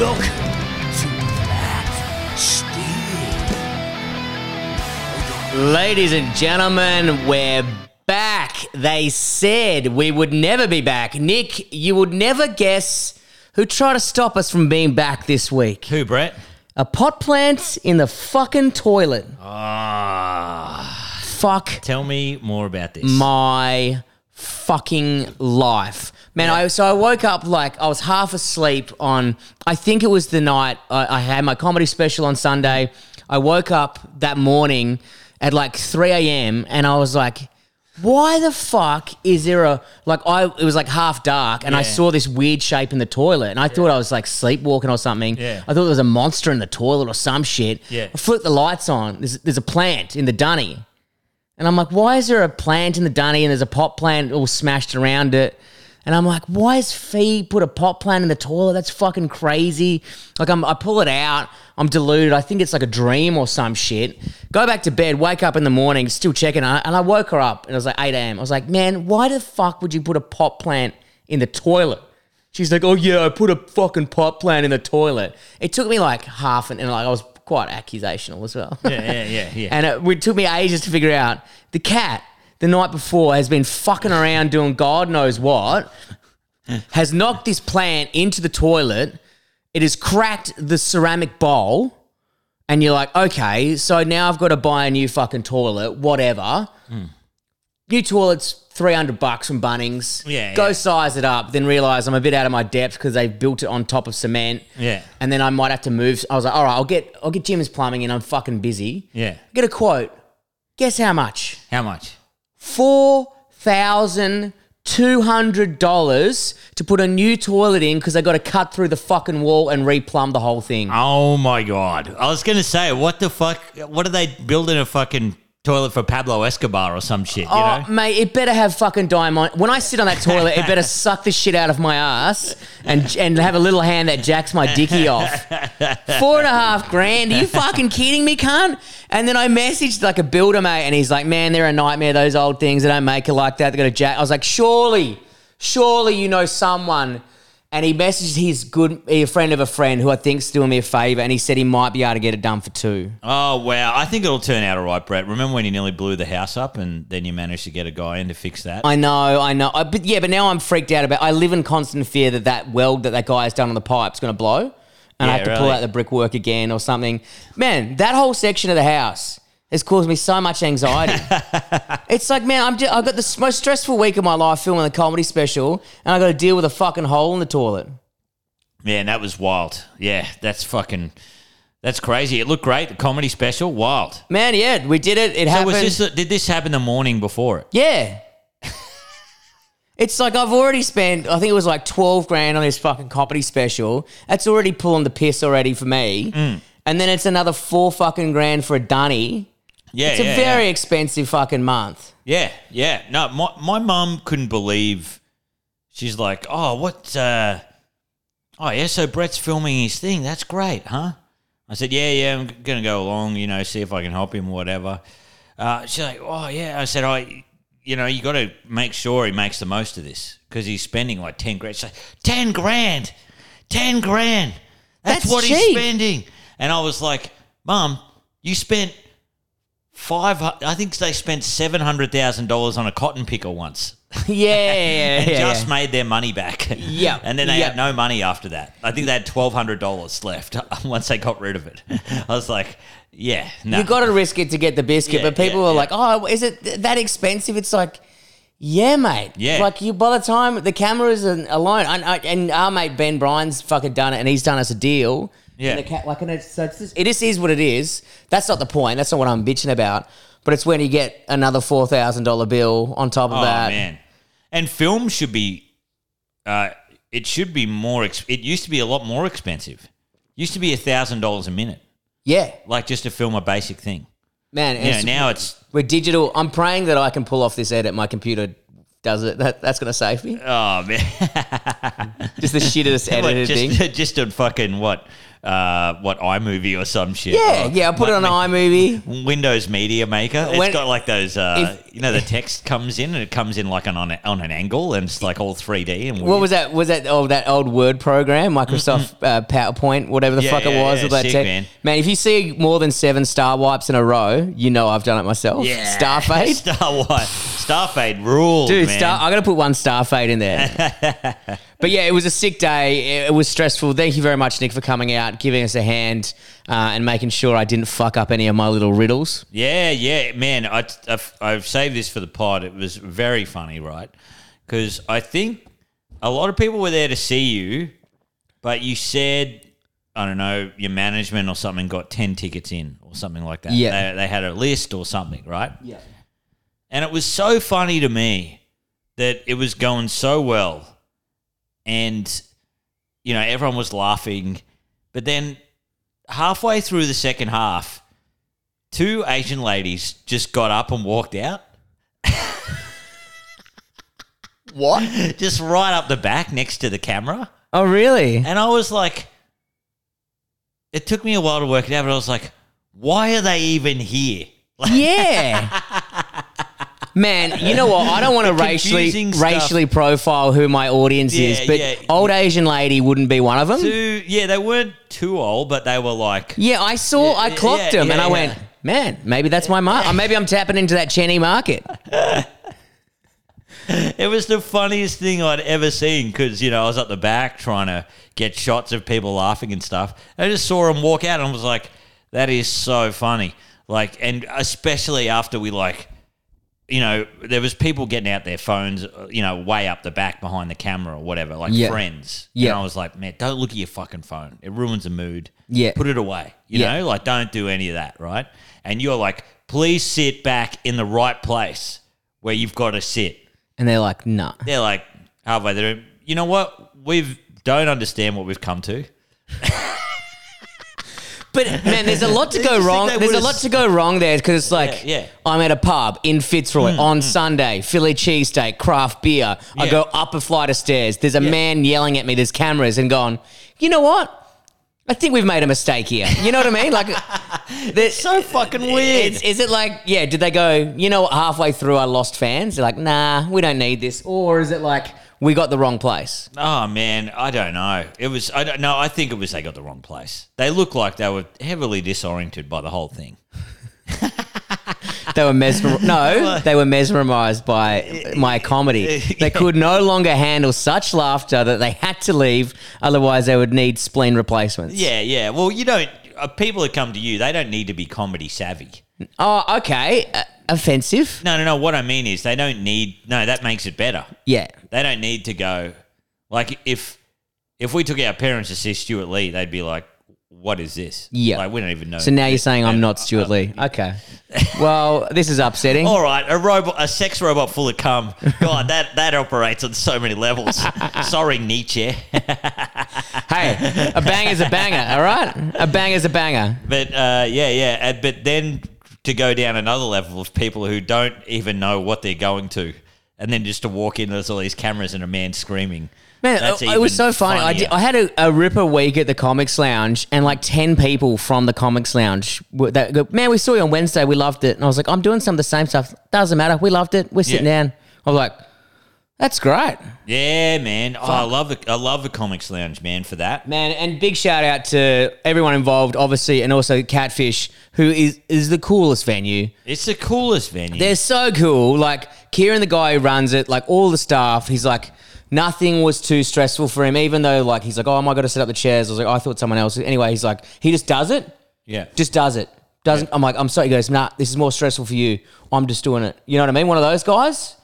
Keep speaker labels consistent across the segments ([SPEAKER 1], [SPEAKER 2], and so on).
[SPEAKER 1] Welcome to Flat Stick.
[SPEAKER 2] Ladies and gentlemen, we're back. They said we would never be back. Nick, you would never guess who tried to stop us from being back this week.
[SPEAKER 3] Who, Brett?
[SPEAKER 2] A pot plant in the fucking toilet.
[SPEAKER 3] Ah,
[SPEAKER 2] Fuck
[SPEAKER 3] tell me more about this.
[SPEAKER 2] my fucking life. Man, I so I woke up like I was half asleep on I think it was the night I, I had my comedy special on Sunday. I woke up that morning at like 3 a.m. and I was like, why the fuck is there a like I it was like half dark and I saw this weird shape in the toilet and I thought I was like sleepwalking or something.
[SPEAKER 3] Yeah.
[SPEAKER 2] I thought there was a monster in the toilet or some shit.
[SPEAKER 3] Yeah.
[SPEAKER 2] I flipped the lights on. There's, there's a plant in the dunny. And I'm like, why is there a plant in the dunny and there's a pot plant all smashed around it? And I'm like, why has Fee put a pot plant in the toilet? That's fucking crazy. Like, I'm, I pull it out. I'm deluded. I think it's like a dream or some shit. Go back to bed, wake up in the morning, still checking. And I, and I woke her up and it was like 8 a.m. I was like, man, why the fuck would you put a pot plant in the toilet? She's like, oh yeah, I put a fucking pot plant in the toilet. It took me like half an, and like I was quite accusational as well.
[SPEAKER 3] yeah, yeah, yeah, yeah.
[SPEAKER 2] And it, it took me ages to figure out the cat the night before has been fucking around doing God knows what, has knocked this plant into the toilet. It has cracked the ceramic bowl. And you're like, okay, so now I've got to buy a new fucking toilet, whatever. Hmm. New toilet's 300 bucks from Bunnings.
[SPEAKER 3] Yeah,
[SPEAKER 2] Go
[SPEAKER 3] yeah.
[SPEAKER 2] size it up, then realize I'm a bit out of my depth because they've built it on top of cement.
[SPEAKER 3] Yeah.
[SPEAKER 2] And then I might have to move. I was like, all right, I'll get I'll get Jim's plumbing and I'm fucking busy.
[SPEAKER 3] Yeah.
[SPEAKER 2] Get a quote. Guess how much?
[SPEAKER 3] How much?
[SPEAKER 2] Four thousand two hundred dollars to put a new toilet in because they got to cut through the fucking wall and replumb the whole thing.
[SPEAKER 3] Oh my god! I was gonna say, what the fuck? What are they building a fucking toilet for Pablo Escobar or some shit? You
[SPEAKER 2] Oh,
[SPEAKER 3] know?
[SPEAKER 2] mate, it better have fucking diamond. When I sit on that toilet, it better suck the shit out of my ass and and have a little hand that jacks my dicky off. Four and a half grand. Are you fucking kidding me, cunt? And then I messaged like a builder mate, and he's like, "Man, they're a nightmare. Those old things. They don't make it like that. They got to jack." I was like, "Surely, surely you know someone." And he messaged his good, a friend of a friend who I think's doing me a favor, and he said he might be able to get it done for two.
[SPEAKER 3] Oh wow! I think it'll turn out all right, Brett. Remember when you nearly blew the house up, and then you managed to get a guy in to fix that?
[SPEAKER 2] I know, I know. I, but yeah, but now I'm freaked out about. I live in constant fear that that weld that that guy has done on the pipe's is going to blow, and I have to pull out the brickwork again or something. Man, that whole section of the house has caused me so much anxiety. it's like, man, I'm just, I've got the most stressful week of my life filming the comedy special, and I got to deal with a fucking hole in the toilet.
[SPEAKER 3] Man, that was wild. Yeah, that's fucking. That's crazy. It looked great. The comedy special, wild.
[SPEAKER 2] Man, yeah, we did it. It
[SPEAKER 3] So
[SPEAKER 2] happened.
[SPEAKER 3] was this? Did this happen the morning before it?
[SPEAKER 2] Yeah. It's like I've already spent, I think it was like 12 grand on this fucking comedy special. That's already pulling the piss already for me.
[SPEAKER 3] Mm.
[SPEAKER 2] And then it's another four fucking grand for a dunny.
[SPEAKER 3] Yeah,
[SPEAKER 2] It's a very
[SPEAKER 3] yeah.
[SPEAKER 2] expensive fucking month.
[SPEAKER 3] Yeah, yeah. No, my my mum couldn't believe. She's like, "Oh, what? Uh, oh, yeah. So Brett's filming his thing. That's great, huh?" I said, "Yeah, yeah. I'm gonna go along. You know, see if I can help him, or whatever." Uh, she's like, "Oh, yeah." I said, "I, you know, you got to make sure he makes the most of this because he's spending like ten grand. She's like, ten grand, ten grand. That's,
[SPEAKER 2] That's
[SPEAKER 3] what he's spending." And I was like, "Mum, you spent." Five, I think they spent seven hundred thousand dollars on a cotton picker once,
[SPEAKER 2] yeah,
[SPEAKER 3] and
[SPEAKER 2] yeah,
[SPEAKER 3] just
[SPEAKER 2] yeah.
[SPEAKER 3] made their money back.
[SPEAKER 2] Yeah,
[SPEAKER 3] and then they
[SPEAKER 2] yeah.
[SPEAKER 3] had no money after that. I think they had twelve hundred dollars left once they got rid of it. I was like, yeah, no,
[SPEAKER 2] You got to risk it to get the biscuit.
[SPEAKER 3] Yeah,
[SPEAKER 2] but people
[SPEAKER 3] yeah.
[SPEAKER 2] like, oh, is it th- that expensive? It's like, yeah, mate.
[SPEAKER 3] Yeah.
[SPEAKER 2] Like you, by the time the cameras are alone, and, and our mate Ben Bryan's fucking done it, and he's done us a deal.
[SPEAKER 3] Yeah.
[SPEAKER 2] And the ca- like, and it's, so it's just, it just is what it is. That's not the point. That's not what I'm bitching about. But it's when you get another four thousand dollar bill on top of
[SPEAKER 3] Oh
[SPEAKER 2] that.
[SPEAKER 3] man, and film should be, uh, it should be more. Ex- it used to be a lot more expensive. It Used to be a thousand dollars a minute,
[SPEAKER 2] Yeah,
[SPEAKER 3] like just to film a basic thing.
[SPEAKER 2] man. and
[SPEAKER 3] You know,
[SPEAKER 2] it's-
[SPEAKER 3] now it's
[SPEAKER 2] we're digital. I'm praying that I can pull off this edit. My computer does it. That, that's going to save me.
[SPEAKER 3] oh man.
[SPEAKER 2] Just the shittest
[SPEAKER 3] Like,
[SPEAKER 2] edited thing.
[SPEAKER 3] just, just on fucking what, uh, what iMovie or some shit.
[SPEAKER 2] Yeah,
[SPEAKER 3] Or
[SPEAKER 2] yeah. I put it on iMovie.
[SPEAKER 3] Windows Media Maker. It's
[SPEAKER 2] When-
[SPEAKER 3] got like those, uh,
[SPEAKER 2] If-
[SPEAKER 3] you know, the text comes in and it comes in like an, on, on an angle and it's like all 3D. And
[SPEAKER 2] What was that? Was that oh that old Word program, Microsoft uh, PowerPoint, whatever the
[SPEAKER 3] Yeah,
[SPEAKER 2] fuck it
[SPEAKER 3] yeah,
[SPEAKER 2] was?
[SPEAKER 3] yeah,
[SPEAKER 2] with that
[SPEAKER 3] sick,
[SPEAKER 2] tech-
[SPEAKER 3] man.
[SPEAKER 2] if you see more than seven star wipes in a row, you know I've done it myself.
[SPEAKER 3] Yeah.
[SPEAKER 2] Starfade.
[SPEAKER 3] Star what? Starfade rules,
[SPEAKER 2] Dude,
[SPEAKER 3] man.
[SPEAKER 2] star, I got to put one star fade in there. but yeah, it was a sick day. It, was stressful. Thank you very much, Nick, for coming out, giving us a hand, uh, and making sure I didn't fuck up any of my little riddles.
[SPEAKER 3] Yeah, yeah, man. I, I've, I've saved this for the pod. It was very funny, right? Because I think a lot of people were there to see you, but you said, I don't know, your management or something got 10 tickets in or something like that.
[SPEAKER 2] Yeah.
[SPEAKER 3] They, they had a list or something, right? Yeah. And it was so funny to me that it was going so well. And, you know, everyone was laughing. But then halfway through the second half, two Asian ladies just got up and walked out.
[SPEAKER 2] What?
[SPEAKER 3] Just right up the back next to the camera.
[SPEAKER 2] Oh, really?
[SPEAKER 3] And I was like, it took me a while to work it out, but I was like, why are they even here? Like,
[SPEAKER 2] Yeah. Man, you know what? I don't want to racially
[SPEAKER 3] stuff.
[SPEAKER 2] racially profile who my audience is, but
[SPEAKER 3] yeah.
[SPEAKER 2] old Asian lady wouldn't be one of them.
[SPEAKER 3] two, yeah, they weren't too old, but they were like,
[SPEAKER 2] Yeah, I saw,
[SPEAKER 3] Yeah,
[SPEAKER 2] I
[SPEAKER 3] yeah,
[SPEAKER 2] clocked
[SPEAKER 3] yeah,
[SPEAKER 2] him, and
[SPEAKER 3] yeah,
[SPEAKER 2] I went, man, maybe that's my market. Maybe I'm tapping into that Cheney market.
[SPEAKER 3] it was the funniest thing I'd ever seen because, you know, I was at the back trying to get shots of people laughing and stuff. I just saw them walk out and I was like, that is so funny. Like, and especially after we, like, you know, there was people getting out their phones, you know, way up the back behind the camera or whatever, like
[SPEAKER 2] Yeah.
[SPEAKER 3] friends.
[SPEAKER 2] Yeah.
[SPEAKER 3] And I was like, man, don't look at your fucking phone. It ruins the mood.
[SPEAKER 2] Yeah.
[SPEAKER 3] Put it away. You
[SPEAKER 2] Yeah.
[SPEAKER 3] know, like don't do any of that, right? And you're like, please sit back in the right place where you've got to sit.
[SPEAKER 2] And they're like, nah.
[SPEAKER 3] They're like halfway through. You know what? We've don't understand what we've come to.
[SPEAKER 2] But man, there's a lot to go wrong. There's a lot to go wrong there because it's like
[SPEAKER 3] Yeah, yeah.
[SPEAKER 2] I'm at a pub in Fitzroy hmm, on hmm. Sunday, Philly cheesesteak, craft beer. I
[SPEAKER 3] Yeah.
[SPEAKER 2] go up a flight of stairs. There's a man yelling at me. There's cameras and gone. you know what? I think we've made a mistake here. You know what I mean? Like, it's
[SPEAKER 3] so fucking weird.
[SPEAKER 2] Is, is it like, yeah? Did they go? You know, what, halfway through, I lost fans. They're like, nah, we don't need this. Or is it like we got the wrong place?
[SPEAKER 3] Oh man, I don't know. It was I don't know. I think it was they got the wrong place. They looked like they were heavily disoriented by the whole thing.
[SPEAKER 2] They were mesmer. No, they were mesmerized by my comedy. They could no longer handle such laughter that they had to leave. Otherwise, they would need spleen replacements.
[SPEAKER 3] Yeah, yeah. Well, you don't. Uh, people that come to you, they don't need to be comedy savvy.
[SPEAKER 2] Oh, okay. Uh, offensive.
[SPEAKER 3] No, no, no. What I mean is, they don't need. No, that makes it better.
[SPEAKER 2] Yeah.
[SPEAKER 3] They don't need to go. Like if if we took our parents to see Stewart Lee, they'd be like, "What is this?"
[SPEAKER 2] Yeah.
[SPEAKER 3] like we don't even know.
[SPEAKER 2] So now you're saying I'm not Stewart Lee. Okay. Well, this is upsetting.
[SPEAKER 3] All right, a robot, a sex robot full of cum. God, that that operates on so many levels. Sorry, Nietzsche.
[SPEAKER 2] Hey, a banger's a banger. All right, a banger's a banger.
[SPEAKER 3] But uh, yeah, yeah. But then to go down another level of people who don't even know what they're going to, and then just to walk in, there's all these cameras and a man screaming.
[SPEAKER 2] Man,
[SPEAKER 3] That's
[SPEAKER 2] it, was so funny. I, did. I had a, a ripper week at the Comics Lounge, and like ten people from the Comics Lounge. Were, that go, man, we saw you on Wednesday. We loved it, and I was like, I'm doing some of the same stuff. Doesn't matter. We loved it. We're sitting
[SPEAKER 3] Yeah.
[SPEAKER 2] down. I was like, that's great,
[SPEAKER 3] Yeah, man. Oh, I love the I love the comics lounge, man, for that.
[SPEAKER 2] man. And big shout out to everyone involved, obviously, and also Catfish, who is is the coolest venue.
[SPEAKER 3] It's the coolest venue.
[SPEAKER 2] They're so cool. Like Kieran, the guy who runs it, like all the staff, he's like nothing was too stressful for him. Even though like he's like, oh, am I got to set up the chairs? I was like, I thought someone else. Anyway, he's like, he just does it,
[SPEAKER 3] yeah.
[SPEAKER 2] just does it. Doesn't. I'm like, I'm sorry. He goes, nah, this is more stressful for you. I'm just doing it. You know what I mean? One of those guys.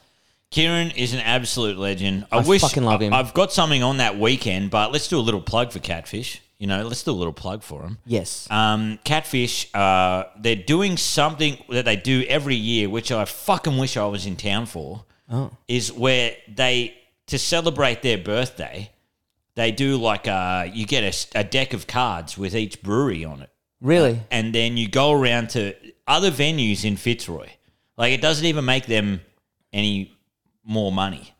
[SPEAKER 3] Kieran is an absolute legend. I,
[SPEAKER 2] I
[SPEAKER 3] wish
[SPEAKER 2] fucking love him.
[SPEAKER 3] I, have got something on that weekend, but let's do a little plug for Catfish. You know, let's do a little plug for him.
[SPEAKER 2] Yes.
[SPEAKER 3] Um, Catfish, uh, they're doing something that they do every year, which I fucking wish I was in town for.
[SPEAKER 2] Oh.
[SPEAKER 3] Is where they to celebrate their birthday, they do like a you get a deck of cards with each brewery on it,
[SPEAKER 2] Really?
[SPEAKER 3] and then you go around to other venues in Fitzroy. Like it doesn't even make them any more money,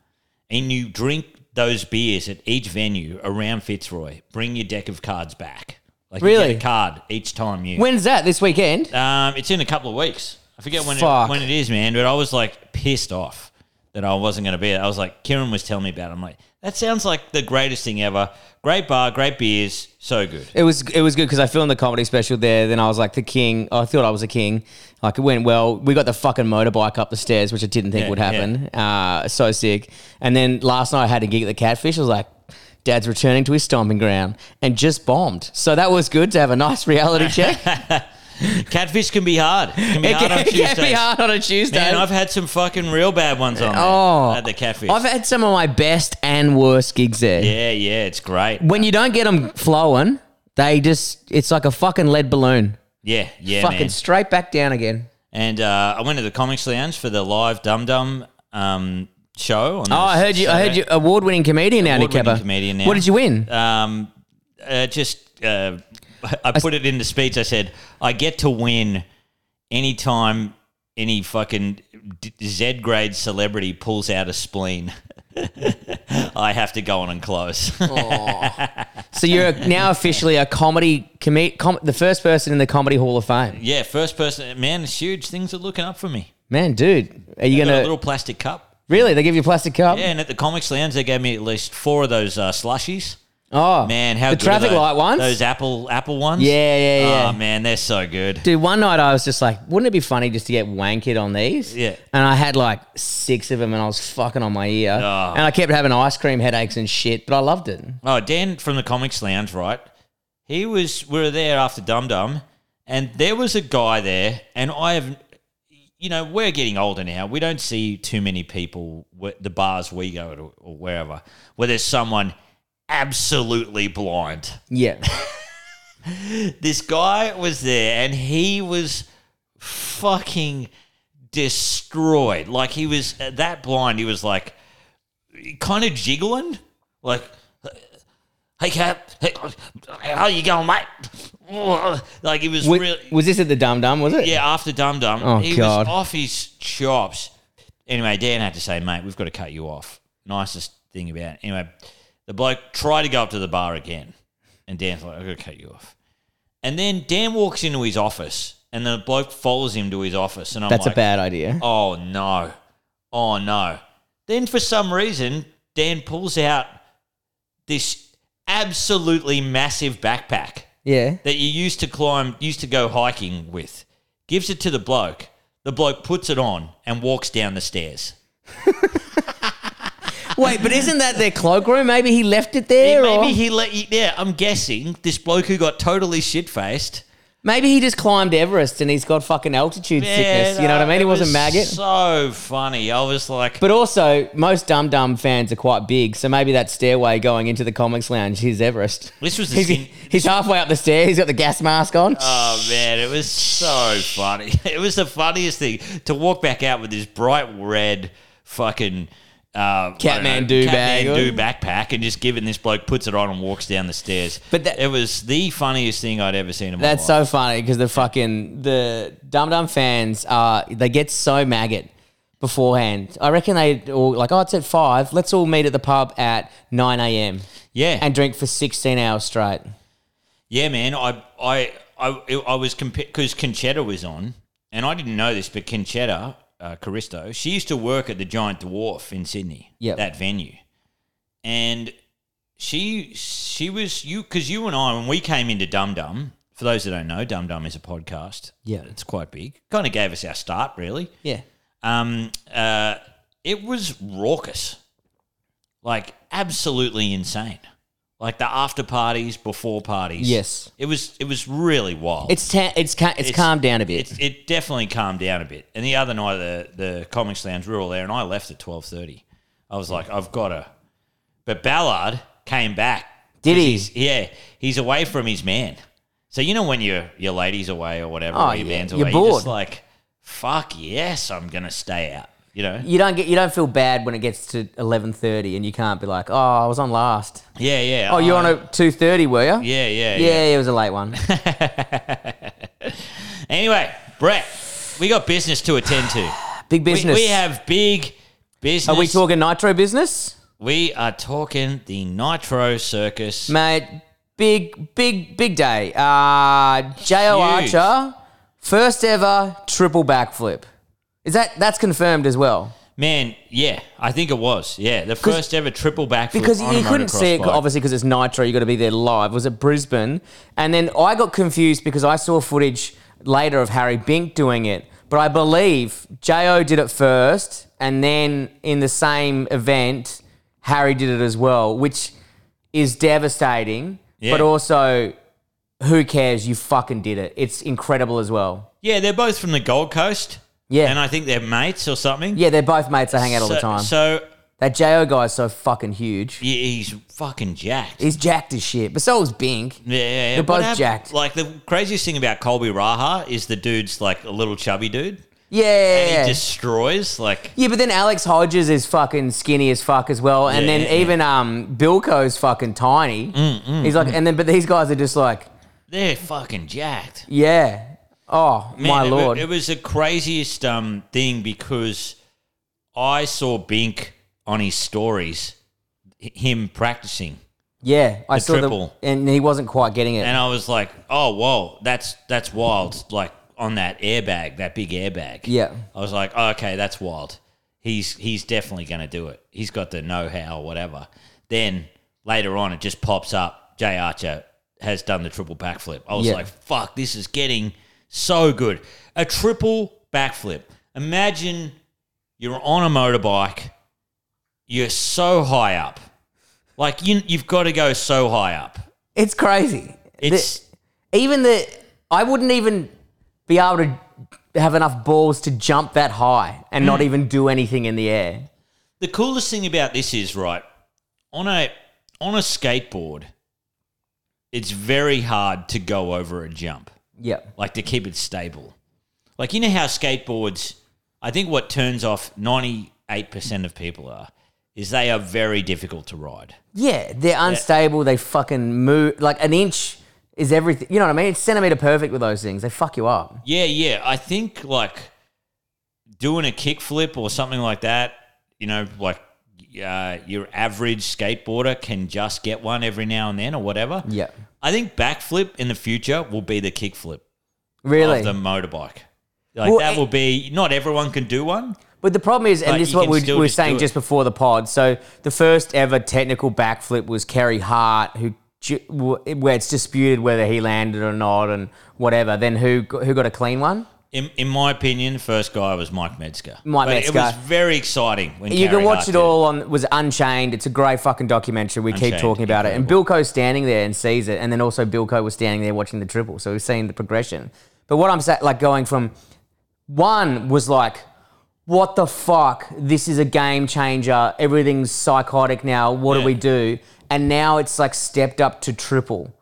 [SPEAKER 3] and you drink those beers at each venue around Fitzroy, bring your deck of cards back. Like
[SPEAKER 2] Really?
[SPEAKER 3] you get a card each time you.
[SPEAKER 2] When's that? This weekend?
[SPEAKER 3] Um, it's in a couple of weeks. I forget when it,
[SPEAKER 2] Fuck.
[SPEAKER 3] when it is, man. But I was like pissed off that I wasn't going to be. I was like, Kieran was telling me about. it. I'm like, that sounds like the greatest thing ever. Great bar, great beers, so good.
[SPEAKER 2] It was it was good because I filmed the comedy special there. Then I was like the king. I thought I was a king. Like it went well. We got the fucking motorbike up the stairs, which I didn't think
[SPEAKER 3] Yeah,
[SPEAKER 2] would happen. Uh, so sick. And then last night I had a gig at the Catfish. I was like, Dad's returning to his stomping ground and just bombed. So that was good to have a nice reality check.
[SPEAKER 3] Catfish can be hard. It can be
[SPEAKER 2] it
[SPEAKER 3] hard
[SPEAKER 2] can,
[SPEAKER 3] on
[SPEAKER 2] it can be hard on a Tuesday.
[SPEAKER 3] Man, I've had some fucking real bad ones on there
[SPEAKER 2] oh,
[SPEAKER 3] at the Catfish.
[SPEAKER 2] I've had some of my best and worst gigs there.
[SPEAKER 3] yeah, yeah, it's great.
[SPEAKER 2] When you don't get them flowing, they just it's like a fucking lead balloon.
[SPEAKER 3] Yeah, yeah,
[SPEAKER 2] fucking
[SPEAKER 3] man.
[SPEAKER 2] straight back down again.
[SPEAKER 3] And uh, I went to the Comics Lounge for the live Dum Dum um, show. On
[SPEAKER 2] Oh, I heard you. I heard you. Award-winning comedian now, Nick
[SPEAKER 3] Award-winning
[SPEAKER 2] Kepper.
[SPEAKER 3] comedian now.
[SPEAKER 2] What did you win?
[SPEAKER 3] Um, uh, just uh, I put it in the speech. I said I get to win anytime any fucking Z grade celebrity pulls out a spleen. I have to go on and close.
[SPEAKER 2] so you're now officially a comedy com- com- the first person in the Comedy Hall of Fame.
[SPEAKER 3] yeah, first person. Man, it's huge. Things are looking up for me.
[SPEAKER 2] Man, dude, are you gonna
[SPEAKER 3] a little plastic cup.
[SPEAKER 2] really? They give you a plastic cup?
[SPEAKER 3] Yeah, and at the Comics Lounge, they gave me at least four of those uh, slushies.
[SPEAKER 2] Oh
[SPEAKER 3] Man, how
[SPEAKER 2] the
[SPEAKER 3] good are
[SPEAKER 2] traffic
[SPEAKER 3] those,
[SPEAKER 2] light ones?
[SPEAKER 3] Those Apple Apple ones.
[SPEAKER 2] Yeah, yeah, oh, yeah.
[SPEAKER 3] Oh man, they're so good.
[SPEAKER 2] Dude, one night I was just like, wouldn't it be funny just to get wanked on these?
[SPEAKER 3] Yeah.
[SPEAKER 2] And I had like six of them and I was fucking on my ear.
[SPEAKER 3] Oh.
[SPEAKER 2] And I kept having ice cream headaches and shit, but I loved it.
[SPEAKER 3] Oh, Dan from the Comics Lounge, right? He was. We were there after Dum Dum, and there was a guy there, and I have. You know, we're getting older now. We don't see too many people wh- the bars we go to or wherever where there's someone absolutely blind.
[SPEAKER 2] Yeah.
[SPEAKER 3] This guy was there, and he was fucking destroyed. Like he was that blind. He was like kind of jiggling, like, "Hey, Cap, hey, how you going, mate?" Like he was
[SPEAKER 2] was,
[SPEAKER 3] really,
[SPEAKER 2] was this at the Dum Dum, was it?
[SPEAKER 3] yeah. After Dum Dum,
[SPEAKER 2] Oh,
[SPEAKER 3] he
[SPEAKER 2] God.
[SPEAKER 3] was off his chops. Anyway, Dan had to say, "Mate, we've got to cut you off." Nicest thing about it. Anyway, the bloke tried to go up to the bar again, and Dan's like, "I've got to cut you off." And then Dan walks into his office, and the bloke follows him to his office, and I'm
[SPEAKER 2] That's
[SPEAKER 3] like,
[SPEAKER 2] a bad idea.
[SPEAKER 3] Oh no. Oh no. Then for some reason, Dan pulls out this absolutely massive backpack
[SPEAKER 2] Yeah.
[SPEAKER 3] that you used to climb, used to go hiking with. Gives it to the bloke. The bloke puts it on and walks down the stairs.
[SPEAKER 2] Wait, but isn't that their cloakroom? Maybe he left it there,
[SPEAKER 3] Maybe he let you. Yeah, I'm guessing this bloke who got totally shit faced.
[SPEAKER 2] maybe he just climbed Everest and he's got fucking altitude sickness. You know what I mean? He wasn't maggot.
[SPEAKER 3] So funny. I was like,
[SPEAKER 2] But also, most Dum Dum fans are quite big, so maybe that stairway going into the comics lounge is Everest.
[SPEAKER 3] this was the
[SPEAKER 2] He's, he's halfway up the stairs. He's got the gas mask on.
[SPEAKER 3] Oh man, it was so funny. It was the funniest thing to walk back out with this bright red fucking uh,
[SPEAKER 2] Kathmandu bag
[SPEAKER 3] do backpack, and just giving this bloke puts it on and walks down the stairs.
[SPEAKER 2] But that-
[SPEAKER 3] it was the funniest thing I'd ever seen in my
[SPEAKER 2] That's
[SPEAKER 3] life.
[SPEAKER 2] so funny because the fucking the Dum Dum fans are they get so maggot beforehand. I reckon they all like, oh, it's at five. Let's all meet at the pub at nine a.m.
[SPEAKER 3] yeah,
[SPEAKER 2] and drink for sixteen hours straight.
[SPEAKER 3] yeah, man. I I I, I was because Concetta was on, and I didn't know this, but Concetta uh, Caristo, she used to work at the Giant Dwarf in Sydney.
[SPEAKER 2] Yep.
[SPEAKER 3] that venue, and she she was you because you and I when we came into Dum Dum. For those that don't know, Dum Dum is a podcast.
[SPEAKER 2] Yeah.
[SPEAKER 3] it's quite big. Kind of gave us our start, really.
[SPEAKER 2] Yeah,
[SPEAKER 3] Um, uh, it was raucous, like absolutely insane. Like the after parties, before parties.
[SPEAKER 2] Yes.
[SPEAKER 3] it was. It was really wild.
[SPEAKER 2] it's ta- it's ca- it's, calmed down a bit.
[SPEAKER 3] It, it definitely calmed down a bit. And the other night, the the comics lounge, we were all there, and I left at twelve thirty. I was like, I've got to. But Ballard came back.
[SPEAKER 2] Did
[SPEAKER 3] 'Cause
[SPEAKER 2] he?
[SPEAKER 3] He's, yeah, he's away from his man. So you know when your your lady's away or whatever,
[SPEAKER 2] Oh,
[SPEAKER 3] or your
[SPEAKER 2] yeah.
[SPEAKER 3] man's
[SPEAKER 2] You're
[SPEAKER 3] away, you're just like, fuck yes, I'm gonna stay out. You know?
[SPEAKER 2] you don't get you don't feel bad when it gets to eleven thirty and you can't be like, oh, I was on last.
[SPEAKER 3] Yeah, yeah.
[SPEAKER 2] Oh, you're
[SPEAKER 3] I-
[SPEAKER 2] on at two thirty, were you?
[SPEAKER 3] Yeah, yeah,
[SPEAKER 2] yeah,
[SPEAKER 3] yeah.
[SPEAKER 2] It was a late one.
[SPEAKER 3] Anyway, Brett, we got business to attend to.
[SPEAKER 2] Big
[SPEAKER 3] We,
[SPEAKER 2] business.
[SPEAKER 3] we have big business.
[SPEAKER 2] Are we talking nitro business?
[SPEAKER 3] We are talking the Nitro Circus.
[SPEAKER 2] Mate, big, big, big day. Uh,
[SPEAKER 3] Jayo
[SPEAKER 2] Archer, first ever triple backflip. Is that that's confirmed as well?
[SPEAKER 3] Man, yeah, I think it was. Yeah, the first ever triple backflip
[SPEAKER 2] Because
[SPEAKER 3] on
[SPEAKER 2] you
[SPEAKER 3] a
[SPEAKER 2] couldn't
[SPEAKER 3] motocross
[SPEAKER 2] see it,
[SPEAKER 3] bike.
[SPEAKER 2] obviously, because it's Nitro. You got to be there live. It was at Brisbane, and then I got confused because I saw footage later of Harry Bink doing it. But I believe Jayo did it first, and then in the same event, Harry did it as well, which is devastating.
[SPEAKER 3] Yeah.
[SPEAKER 2] But also, who cares? You fucking did it. It's incredible as well.
[SPEAKER 3] Yeah, they're both from the Gold Coast.
[SPEAKER 2] Yeah.
[SPEAKER 3] And I think they're mates or something.
[SPEAKER 2] Yeah, they're both mates. They hang out all the
[SPEAKER 3] So-
[SPEAKER 2] time.
[SPEAKER 3] So
[SPEAKER 2] that Jayo guy is so fucking huge.
[SPEAKER 3] yeah, he's fucking jacked.
[SPEAKER 2] He's jacked as shit, but so is Bink.
[SPEAKER 3] Yeah, yeah, yeah.
[SPEAKER 2] They're
[SPEAKER 3] What
[SPEAKER 2] both
[SPEAKER 3] hap-
[SPEAKER 2] jacked.
[SPEAKER 3] Like the craziest thing about Colby Raha is the dude's like a little chubby dude.
[SPEAKER 2] Yeah,
[SPEAKER 3] he destroys like
[SPEAKER 2] Yeah, but then Axell Hodges is fucking skinny as fuck as well, and
[SPEAKER 3] Yeah,
[SPEAKER 2] then
[SPEAKER 3] yeah, yeah.
[SPEAKER 2] even um Bilko's fucking tiny. Mm, mm, he's like, mm. and then but these guys are just like,
[SPEAKER 3] they're fucking jacked.
[SPEAKER 2] yeah, oh
[SPEAKER 3] Man,
[SPEAKER 2] my lord,
[SPEAKER 3] It was the craziest um, thing because I saw Bink on his stories, him practicing,
[SPEAKER 2] yeah. I
[SPEAKER 3] the
[SPEAKER 2] saw
[SPEAKER 3] triple.
[SPEAKER 2] the, and he wasn't quite getting it.
[SPEAKER 3] and I was like, "Oh, whoa, that's that's wild!" Like on that airbag, that big airbag.
[SPEAKER 2] Yeah.
[SPEAKER 3] I was like, oh, "Okay, that's wild." He's he's definitely going to do it. He's got the know how, whatever. Then later on, it just pops up. Jay Archer has done the triple backflip. I was
[SPEAKER 2] Yeah.
[SPEAKER 3] like, "Fuck, this is getting so good." A triple backflip. Imagine you're on a motorbike. You're so high up. Like you, you've got to go so high up.
[SPEAKER 2] it's crazy.
[SPEAKER 3] It's
[SPEAKER 2] The- even the I wouldn't even be able to have enough balls to jump that high and
[SPEAKER 3] Mm.
[SPEAKER 2] not even do anything in the air.
[SPEAKER 3] the coolest thing about this is right on a on a skateboard. It's very hard to go over a jump,
[SPEAKER 2] Yeah,
[SPEAKER 3] like to keep it stable. Like you know how skateboards. I think what turns off ninety eight percent of people are is they are very difficult to ride.
[SPEAKER 2] yeah, they're unstable. They fucking move like an inch is everything. You know what I mean? It's centimeter perfect with those things. They fuck you up.
[SPEAKER 3] Yeah, yeah. I think like doing a kickflip or something like that, you know, like uh, your average skateboarder can just get one every now and then or whatever.
[SPEAKER 2] Yeah,
[SPEAKER 3] I think backflip in the future will be the kickflip
[SPEAKER 2] really.
[SPEAKER 3] of the motorbike. Like
[SPEAKER 2] Well,
[SPEAKER 3] that
[SPEAKER 2] it-
[SPEAKER 3] will be not everyone can do one.
[SPEAKER 2] But the problem is, and this is what we, we were
[SPEAKER 3] just
[SPEAKER 2] saying just before the pod. So the first ever technical backflip was Carey Hart, who where it's disputed whether he landed or not, and whatever. Then who who got a clean one?
[SPEAKER 3] In, in my opinion, the first guy was Mike Metzger.
[SPEAKER 2] Mike
[SPEAKER 3] but It was very exciting when
[SPEAKER 2] You
[SPEAKER 3] Carey
[SPEAKER 2] can watch
[SPEAKER 3] Hart
[SPEAKER 2] it
[SPEAKER 3] did
[SPEAKER 2] all on was Unchained. It's a great fucking documentary. We keep talking about it. And. Bilko's standing there and sees it, and then also Bilko was standing there watching the triple, so we've seen the progression. But what I'm saying, like going from one was like, what the fuck? This is a game changer. Everything's psychotic now. What
[SPEAKER 3] Yeah.
[SPEAKER 2] do we do? And now it's like stepped up to triple.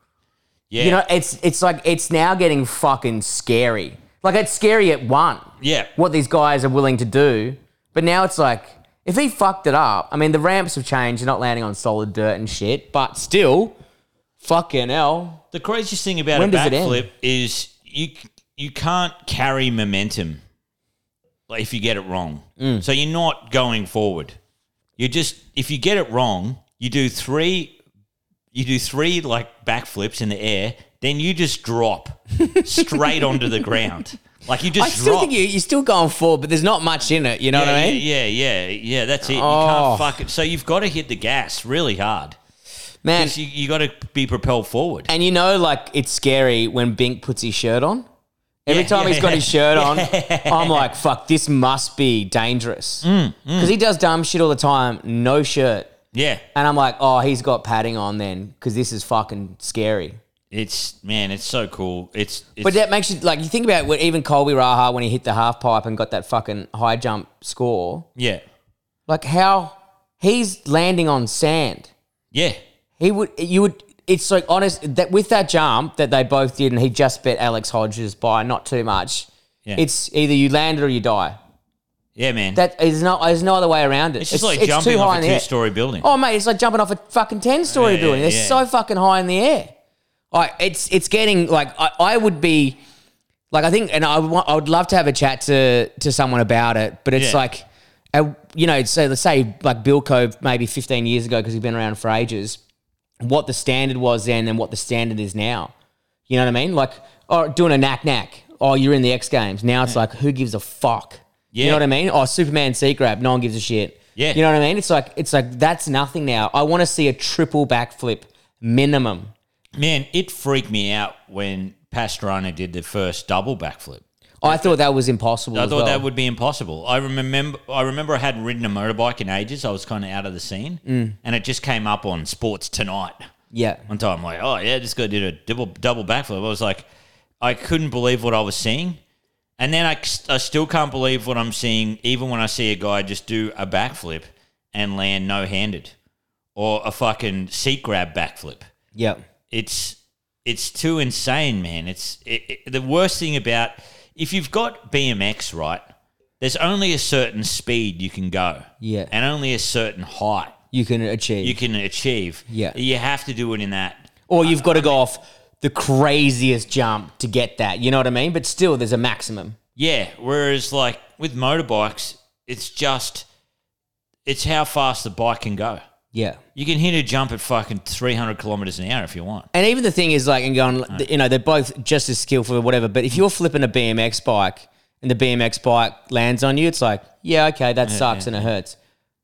[SPEAKER 3] Yeah,
[SPEAKER 2] You know, it's it's like it's now getting fucking scary. Like it's scary at one
[SPEAKER 3] yeah.
[SPEAKER 2] what these guys are willing to do. But now it's like, if he fucked it up, I mean, the ramps have changed. You're not landing on solid dirt and shit, but still, fucking hell.
[SPEAKER 3] The craziest thing about
[SPEAKER 2] When
[SPEAKER 3] a
[SPEAKER 2] does it end?
[SPEAKER 3] backflip is you you can't carry momentum like if you get it wrong.
[SPEAKER 2] Mm.
[SPEAKER 3] So you're not going forward. You just if you get it wrong, you do three you do three like backflips in the air, then you just drop straight onto the ground. Like you just
[SPEAKER 2] I still
[SPEAKER 3] drop.
[SPEAKER 2] think you, you're still going forward, but there's not much in it. You know
[SPEAKER 3] yeah,
[SPEAKER 2] what I mean?
[SPEAKER 3] yeah, yeah, yeah, that's it. You
[SPEAKER 2] Oh.
[SPEAKER 3] can't fuck it. So you've got to hit the gas really hard.
[SPEAKER 2] Man,
[SPEAKER 3] you, you got to be propelled forward.
[SPEAKER 2] and you know, like, it's scary when Bink puts his shirt on. Every
[SPEAKER 3] Yeah,
[SPEAKER 2] time
[SPEAKER 3] yeah,
[SPEAKER 2] he's got
[SPEAKER 3] yeah.
[SPEAKER 2] his shirt on, I'm like, fuck, this must be dangerous.
[SPEAKER 3] Mm,
[SPEAKER 2] Because he does dumb shit all the time, no shirt.
[SPEAKER 3] Yeah.
[SPEAKER 2] And I'm like, oh, he's got padding on then, because this is fucking scary.
[SPEAKER 3] It's man, it's so cool. It's, it's
[SPEAKER 2] But that makes you like you think about what even Colby Raha when he hit the half pipe and got that fucking high jump score.
[SPEAKER 3] yeah,
[SPEAKER 2] Like how he's landing on sand.
[SPEAKER 3] yeah,
[SPEAKER 2] He would you would it's like honest that with that jump that they both did and he just bet Axell Hodges by not too much.
[SPEAKER 3] Yeah.
[SPEAKER 2] It's either you land it or you die.
[SPEAKER 3] yeah, man.
[SPEAKER 2] That is no there's no other way around it.
[SPEAKER 3] it's just like jumping
[SPEAKER 2] too
[SPEAKER 3] off
[SPEAKER 2] high
[SPEAKER 3] a
[SPEAKER 2] in the air.
[SPEAKER 3] two-story building.
[SPEAKER 2] Oh mate, it's like jumping off a fucking ten story
[SPEAKER 3] Yeah,
[SPEAKER 2] building. They're
[SPEAKER 3] yeah.
[SPEAKER 2] so fucking high in the air. Like it's it's getting like I, I would be like I think and I would I love to have a chat to to someone about it, but it's
[SPEAKER 3] Yeah.
[SPEAKER 2] like uh, you know, so let's say like Bilko maybe 15 years ago because he's been around for ages, what the standard was then and what the standard is now. You know what I mean? Like, oh, doing a nac nac. Oh, you're in the X Games. Now it's like, who gives a fuck? You
[SPEAKER 3] Yeah.
[SPEAKER 2] know what I mean? Oh, Superman seat grab. No one gives a shit.
[SPEAKER 3] Yeah.
[SPEAKER 2] You know what I mean? It's like it's like that's nothing now. I want to see a triple backflip minimum.
[SPEAKER 3] Man, it freaked me out when Pastrana did the first double backflip.
[SPEAKER 2] I thought that was impossible.
[SPEAKER 3] I thought
[SPEAKER 2] well.
[SPEAKER 3] that would be impossible. I remember. I remember I hadn't ridden a motorbike in ages. I was kind of out of the scene,
[SPEAKER 2] Mm.
[SPEAKER 3] and it just came up on Sports Tonight.
[SPEAKER 2] Yeah.
[SPEAKER 3] One time, I'm like, oh yeah, this guy did a double double backflip. I was like, I couldn't believe what I was seeing, and then I, I still can't believe what I'm seeing, even when I see a guy just do a backflip and land no handed, or a fucking seat grab backflip.
[SPEAKER 2] Yeah.
[SPEAKER 3] It's it's too insane, man. It's it, it, the worst thing about if you've got BMX right. There's only a certain speed you can go,
[SPEAKER 2] Yeah.
[SPEAKER 3] and only a certain height
[SPEAKER 2] You can achieve.
[SPEAKER 3] you can achieve.
[SPEAKER 2] Yeah.
[SPEAKER 3] you have to do it in that
[SPEAKER 2] or you've got to go off the craziest jump to get that. You know what I mean? But still, there's a maximum.
[SPEAKER 3] Yeah. Whereas like with motorbikes, it's just it's how fast the bike can go.
[SPEAKER 2] Yeah.
[SPEAKER 3] You can hit a jump at fucking three hundred kilometers an hour if you want.
[SPEAKER 2] And even the thing is, like, and going, you know, they're both just as skillful or whatever. But if you're flipping a BMX bike and the BMX bike lands on you, it's like, yeah, okay, that sucks and it hurts.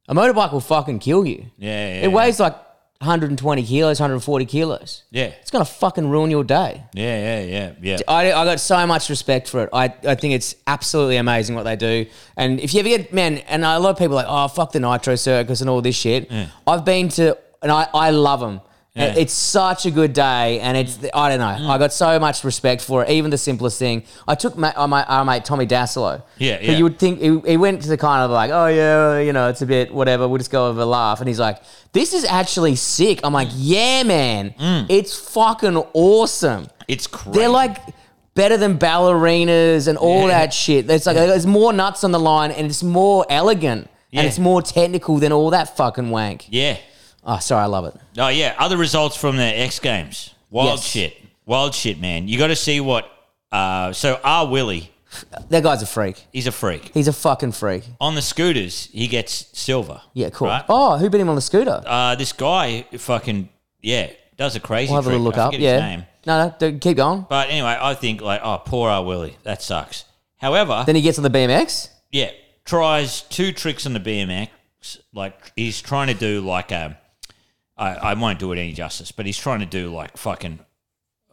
[SPEAKER 2] A motorbike will fucking kill you.
[SPEAKER 3] Yeah, yeah,
[SPEAKER 2] It weighs like 120 kilos, 140 kilos.
[SPEAKER 3] yeah,
[SPEAKER 2] It's gonna fucking ruin your day.
[SPEAKER 3] yeah, yeah, yeah, yeah.
[SPEAKER 2] I, I got so much respect for it. I, I think it's absolutely amazing what they do. And if you ever get, man, and a lot of people are like, oh, fuck the Nitro Circus and all this shit. I've been to, and I, I love them.
[SPEAKER 3] Yeah.
[SPEAKER 2] It's such a good day, and it's I don't know. Mm. I got so much respect for it. Even the simplest thing. I took my uh, my uh, our mate Tommy Dassalo.
[SPEAKER 3] Yeah, yeah.
[SPEAKER 2] You would think he, he went to the kind of like, oh yeah, you know, it's a bit whatever. We'll just go over a laugh, and he's like, this is actually sick. I'm like, mm. yeah, man, mm. it's fucking awesome.
[SPEAKER 3] It's crazy.
[SPEAKER 2] They're like better than ballerinas and all
[SPEAKER 3] Yeah.
[SPEAKER 2] that shit. It's like there's more nuts on the line and it's more elegant
[SPEAKER 3] Yeah.
[SPEAKER 2] and it's more technical than all that fucking wank.
[SPEAKER 3] yeah.
[SPEAKER 2] Oh, sorry, I love it.
[SPEAKER 3] Oh yeah, other results from the X Games. Wild
[SPEAKER 2] Yes.
[SPEAKER 3] shit. Wild shit, man. You got to see what. Uh, so R Willie,
[SPEAKER 2] That guy's a freak.
[SPEAKER 3] he's a freak.
[SPEAKER 2] He's a fucking freak.
[SPEAKER 3] On the scooters, he gets silver.
[SPEAKER 2] Yeah, cool.
[SPEAKER 3] Right?
[SPEAKER 2] Oh, who beat him on the scooter?
[SPEAKER 3] Uh, this guy, fucking yeah, does a crazy.
[SPEAKER 2] we'll have a
[SPEAKER 3] trick.
[SPEAKER 2] little look
[SPEAKER 3] I
[SPEAKER 2] up.
[SPEAKER 3] forget
[SPEAKER 2] Yeah.
[SPEAKER 3] His name.
[SPEAKER 2] No, no, don't- keep going.
[SPEAKER 3] But anyway, I think like, oh, poor R Willie, that sucks. However,
[SPEAKER 2] Then he gets on the BMX.
[SPEAKER 3] yeah, tries two tricks on the BMX. Like he's trying to do like a, I, I won't do it any justice, but he's trying to do like fucking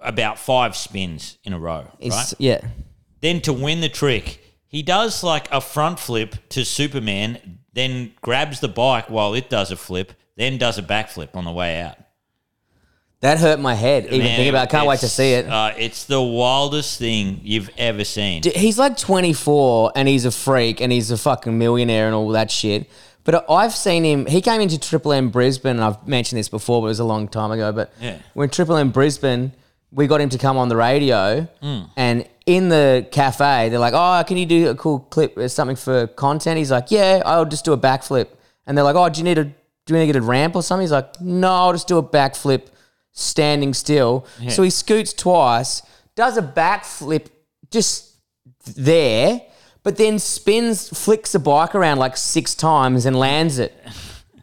[SPEAKER 3] about five spins in a row,
[SPEAKER 2] It's,
[SPEAKER 3] right?
[SPEAKER 2] Yeah.
[SPEAKER 3] Then to win the trick, he does like a front flip to Superman, then grabs the bike while it does a flip, then does a backflip on the way out.
[SPEAKER 2] That hurt my head. Even
[SPEAKER 3] Man,
[SPEAKER 2] thinking about it. Can't wait to
[SPEAKER 3] it's-
[SPEAKER 2] see it.
[SPEAKER 3] Uh, it's the wildest thing you've ever seen.
[SPEAKER 2] D- He's like 24 and he's a freak and he's a fucking millionaire and all that shit. But I've seen him. He came into Triple M Brisbane, and I've mentioned this before, but it was a long time ago. But
[SPEAKER 3] Yeah.
[SPEAKER 2] when Triple M Brisbane, we got him to come on the radio,
[SPEAKER 3] Hmm.
[SPEAKER 2] and in the cafe, they're like, "Oh, can you do a cool clip or something for content?" He's like, "Yeah, I'll just do a backflip." And they're like, "Oh, do you need a do you need to get a ramp or something?" He's like, "No, I'll just do a backflip standing still." So he scoots twice, does a backflip just there, but then spins, flicks the bike around like six times and lands it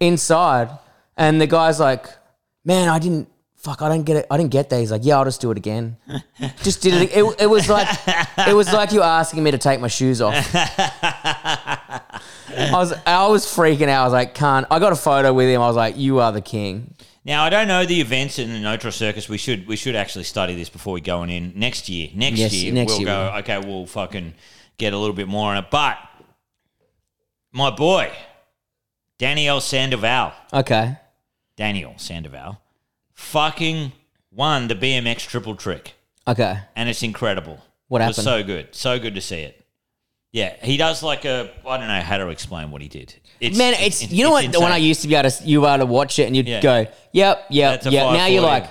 [SPEAKER 2] inside. And the guy's like, "Man, I didn't." Fuck! I don't get it. I didn't get that. He's like, "Yeah, I'll just do it again." just did it. It, it was like, it was like you asking me to take my shoes off. I was, I was freaking out. I was like, "Can't." I got a photo with him. I was like, "You are the king."
[SPEAKER 3] Now I don't know the events in the Nitro Circus. We should we should actually study this before we go on in next year. Next
[SPEAKER 2] Yes,
[SPEAKER 3] year
[SPEAKER 2] next
[SPEAKER 3] we'll
[SPEAKER 2] year
[SPEAKER 3] go. Okay, we'll fucking get a little bit more on it. But my boy, Daniel Sandoval,
[SPEAKER 2] Okay.
[SPEAKER 3] Daniel Sandoval, fucking won the BMX triple trick,
[SPEAKER 2] Okay.
[SPEAKER 3] and it's incredible.
[SPEAKER 2] What
[SPEAKER 3] It was
[SPEAKER 2] happened?
[SPEAKER 3] so good, so good to see it. Yeah, he does like a. I don't know how to explain what he did. It's,
[SPEAKER 2] Man, it's, you know what?
[SPEAKER 3] insane.
[SPEAKER 2] When I used to be able to, you were able to watch it and you'd
[SPEAKER 3] Yeah.
[SPEAKER 2] go, "Yep, yep,
[SPEAKER 3] That's
[SPEAKER 2] yep." Now you're like,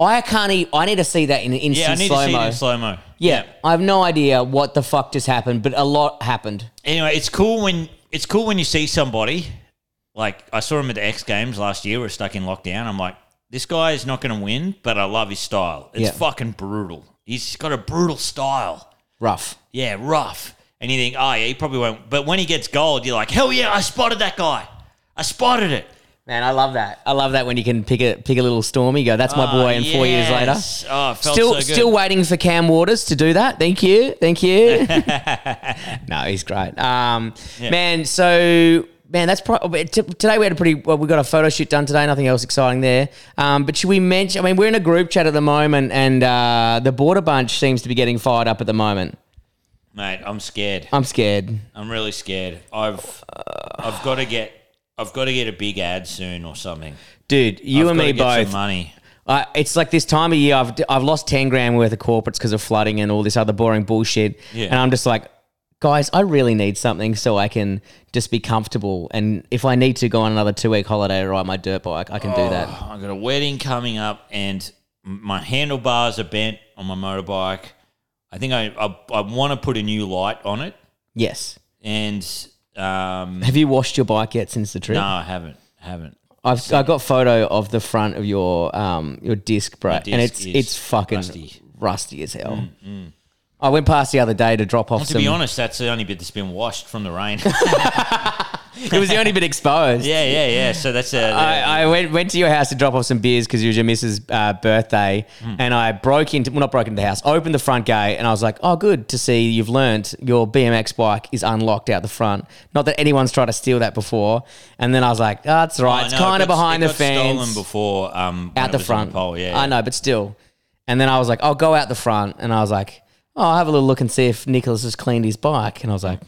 [SPEAKER 2] I can't. E- I need to see that in
[SPEAKER 3] yeah, I
[SPEAKER 2] instant
[SPEAKER 3] need
[SPEAKER 2] slow
[SPEAKER 3] to see it
[SPEAKER 2] mo.
[SPEAKER 3] in slow mo.
[SPEAKER 2] Yeah, I have no idea what the fuck just happened, but a lot happened.
[SPEAKER 3] anyway, it's cool when it's cool when you see somebody like I saw him at the X Games last year. We're stuck in lockdown. I'm like, this guy is not going to win, but I love his style. It's
[SPEAKER 2] Yeah.
[SPEAKER 3] fucking brutal. He's got a brutal style.
[SPEAKER 2] Rough.
[SPEAKER 3] Yeah, rough. and you think, oh yeah, he probably won't. But when he gets gold, you're like, hell yeah, I spotted that guy. I spotted it.
[SPEAKER 2] Man, I love that. I love that when you can pick a pick a little stormy. Go, that's my
[SPEAKER 3] Oh,
[SPEAKER 2] boy. And four years later,
[SPEAKER 3] yes. Oh, it felt
[SPEAKER 2] still
[SPEAKER 3] so good.
[SPEAKER 2] still waiting for Cam Waters to do that. Thank you, thank you. no, he's great. Um,
[SPEAKER 3] Yeah.
[SPEAKER 2] man. So. Man, that's probably today. We had a pretty well. We got a photo shoot done today. Nothing else exciting there. Um, but should we mention? I mean, we're in a group chat at the moment, and uh, the border bunch seems to be getting fired up at the moment.
[SPEAKER 3] Mate, I'm scared.
[SPEAKER 2] I'm scared.
[SPEAKER 3] I'm really scared. I've I've got to get I've got to get a big ad soon or something.
[SPEAKER 2] Dude, you
[SPEAKER 3] I've
[SPEAKER 2] and me both.
[SPEAKER 3] money.
[SPEAKER 2] Uh, it's like this time of year. I've I've lost ten grand worth of corporates because of flooding and all this other boring bullshit.
[SPEAKER 3] Yeah.
[SPEAKER 2] And I'm just like, guys, I really need something so I can just be comfortable. And if I need to go on another two week holiday to ride my dirt bike, I can do that.
[SPEAKER 3] I've got a wedding coming up, and my handlebars are bent on my motorbike. I think I I, I want to put a new light on it,
[SPEAKER 2] Yes.
[SPEAKER 3] and um,
[SPEAKER 2] Have you washed your bike yet since the trip?
[SPEAKER 3] no, I haven't, haven't.
[SPEAKER 2] I've I got photo of the front of your um your disc, bro,
[SPEAKER 3] My
[SPEAKER 2] and it's it's fucking
[SPEAKER 3] rusty. Mm,
[SPEAKER 2] rusty, as hell. I went past the other day to drop off
[SPEAKER 3] To
[SPEAKER 2] some.
[SPEAKER 3] be honest, that's the only bit that's been washed from the rain.
[SPEAKER 2] it was the only bit exposed.
[SPEAKER 3] yeah, yeah, yeah. So that's a.
[SPEAKER 2] I, I went, went to your house to drop off some beers because it was your missus' uh, birthday,
[SPEAKER 3] Hmm.
[SPEAKER 2] and I broke into well, not broke into the house, opened the front gate, and I was like, "Oh, good to see you've learnt your BMX bike is unlocked out the front. Not that anyone's tried to steal that before." And then I was like, "Oh, that's all right. It's kind of behind the fence,
[SPEAKER 3] Stolen before um, when
[SPEAKER 2] out
[SPEAKER 3] it
[SPEAKER 2] the
[SPEAKER 3] was on
[SPEAKER 2] front.
[SPEAKER 3] pole. Yeah,
[SPEAKER 2] I know, but still." And then I was like, "I'll go out the front," and I was like, "Oh, I'll have a little look and see if Nicholas has cleaned his bike." And I was like,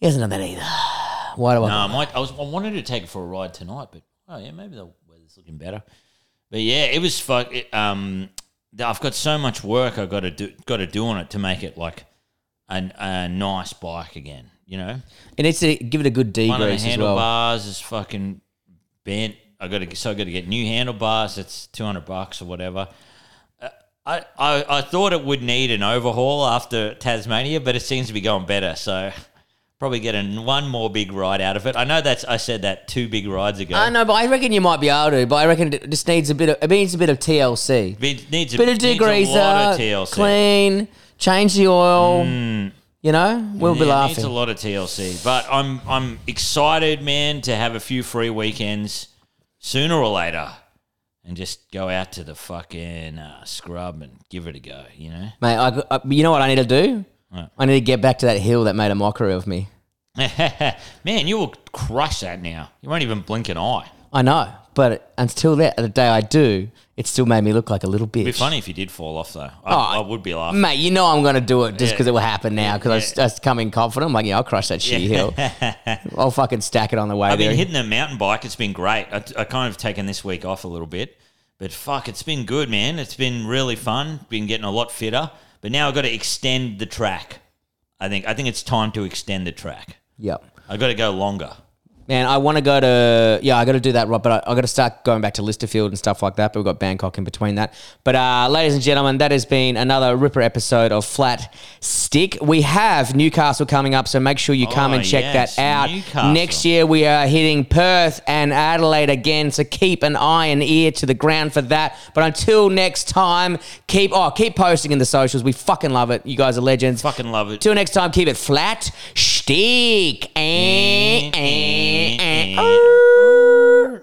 [SPEAKER 2] "He hasn't done that either." Why do I?
[SPEAKER 3] No, I might. I was. I wanted to take it for a ride tonight, but oh yeah, maybe the weather's looking better. But yeah, it was fuck. It, um, I've got so much work I got to do. Got to do on it to make it like a, a nice bike again. You know,
[SPEAKER 2] It needs to give it a good
[SPEAKER 3] one of the
[SPEAKER 2] degrease as well.
[SPEAKER 3] handlebars is fucking bent. I got to. So I got to get new handlebars. It's two hundred bucks or whatever. Uh, I, I, I thought it would need an overhaul after Tasmania, but it seems to be going better. So probably get an, one more big ride out of it. I know that's I said that two big rides ago.
[SPEAKER 2] I know, but I reckon you might be able to. But I reckon it just needs a bit of it needs a bit of TLC,
[SPEAKER 3] It needs a
[SPEAKER 2] bit of
[SPEAKER 3] needs a lot
[SPEAKER 2] degreaser,
[SPEAKER 3] of TLC.
[SPEAKER 2] clean, change the oil. You know, we'll be
[SPEAKER 3] Yeah, it needs
[SPEAKER 2] laughing.
[SPEAKER 3] a lot of TLC, but I'm I'm excited, man, to have a few free weekends sooner or later, and just go out to the fucking uh, scrub and give it a go. You know,
[SPEAKER 2] Mate, I, I, you know what I need to do?
[SPEAKER 3] What?
[SPEAKER 2] I need to get back to that hill that made a mockery of me.
[SPEAKER 3] man, you will crush that now. You won't even blink an eye.
[SPEAKER 2] I know, but until that, the day I do, it still made me look like a little bitch.
[SPEAKER 3] It'd be funny if you did fall off, though. I,
[SPEAKER 2] Oh,
[SPEAKER 3] I would be laughing.
[SPEAKER 2] Mate, you know I'm going to do it just
[SPEAKER 3] Yeah.
[SPEAKER 2] because it will happen now because I
[SPEAKER 3] Yeah.
[SPEAKER 2] just, just come in confident. I'm like, yeah, I'll crush that shitty hill. I'll fucking stack it on the way
[SPEAKER 3] I've
[SPEAKER 2] there.
[SPEAKER 3] been hitting a mountain bike. It's been great. I, I kind of taken this week off a little bit, but fuck, it's been good, man. It's been really fun. Been getting a lot fitter, but now I've got to extend the track. I think I think it's time to extend the track.
[SPEAKER 2] yep.
[SPEAKER 3] I've got to go longer.
[SPEAKER 2] Man, I want to go to yeah, I got to do that, right? But I, I got to start going back to Lysterfield and stuff like that. But we've got Bangkok in between that. But uh, ladies and gentlemen, that has been another ripper episode of Flat Stick. We have Newcastle coming up, so make sure you come
[SPEAKER 3] Oh,
[SPEAKER 2] and check
[SPEAKER 3] yes,
[SPEAKER 2] that out.
[SPEAKER 3] Newcastle.
[SPEAKER 2] Next year we are hitting Perth and Adelaide again, so keep an eye and ear to the ground for that. But until next time, keep oh keep posting in the socials. We fucking love it. You guys are legends.
[SPEAKER 3] Fucking love it.
[SPEAKER 2] Till next time, keep it flat. Stick. Eh, eh, eh, eh.